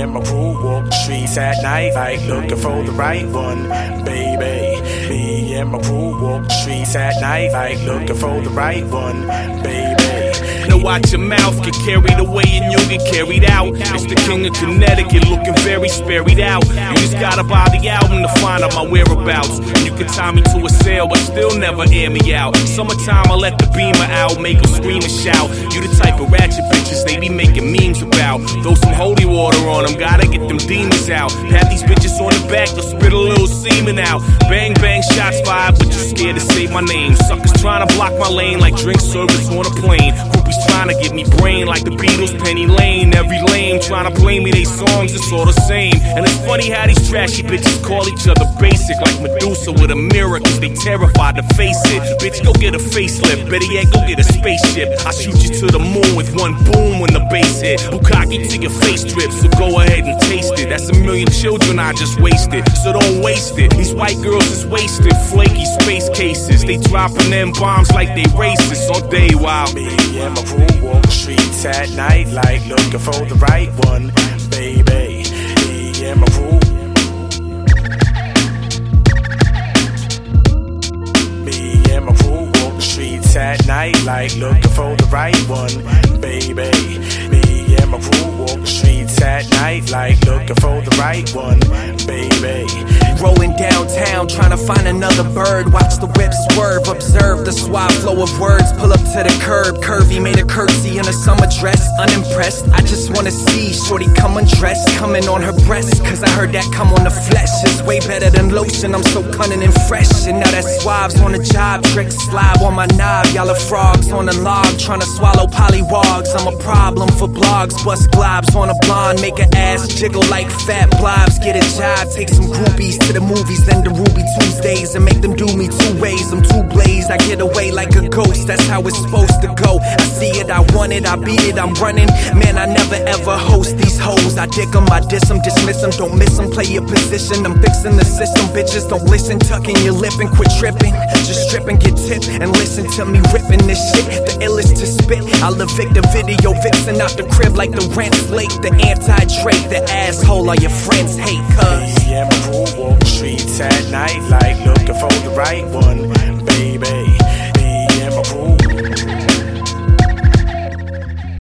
and my crew walk the streets at night, like looking for the right one, baby. Me and my crew walk the streets at night, like looking for the right one, baby. Watch your mouth get carried away and you'll get carried out. It's the king of Connecticut looking very sperried out. You just gotta buy the album to find out my whereabouts. And You can tie me to a sale, but still never air me out. Summertime, I let the beamer out, make them scream and shout. You the type of ratchet bitches they be making memes about. Throw some holy water on them, gotta get them demons out. Have these bitches on the back to spit a little semen out. Bang, bang, shots fired, but you scared to say my name. Suckers trying to block my lane like drink service on a plane. Trying to get me brain like the Beatles, Penny Lane. Every lame trying to play me they songs, it's all the same. And it's funny how these trashy bitches call each other basic, like Medusa with a mirror, cause they terrified to face it. Bitch, go get a facelift, better yet, go get a spaceship. I shoot you to the moon with one boom when the bass hit. Bukkake to your face drip, so go ahead and taste it. A million children I just wasted, so don't waste it. These white girls is wasted, flaky space cases. They dropping them bombs like they racist all day while. Me and my crew walk the streets at night, like looking for the right one, baby. Me and my crew. Me and my crew walk the streets at night, like looking for the right one, baby. Me and my crew walk the streets at night, like looking for the right one, baby. Rolling downtown, trying to find another bird. Watch the whip swerve, observe the suave flow of words. Pull up to the curb, curvy made a curtsy in a summer dress. Unimpressed, I just wanna see Shorty come undressed, coming on her breast. Cause I heard that come on the flesh is way better than lotion. I'm so cunning and fresh. And now that suave's on the job, tricks slide on my knob. Y'all are frogs on a log, trying to swallow polywogs. I'm a problem for blogs, bust globs on a blonde, make her ass jiggle like fat blobs. Get a job, take some groupies to the movies, then the Ruby Tuesdays, and make them do me two ways. I'm too blazed, I get away like a ghost. That's how it's supposed to go. I see it, I want it, I beat it, I'm running. Man, I never ever host these hoes. I dig them, I diss them, dismiss them, don't miss them. Play your position, I'm fixing the system. Bitches don't listen, tucking your lip and quit tripping. Just strip and get tipped and listen to me ripping this shit. The illest to spit. I'll evict the video vixen out the crib like the rent's late. The anti Drake, the asshole all your friends hate. Cause Me at night, like looking for the right one, baby.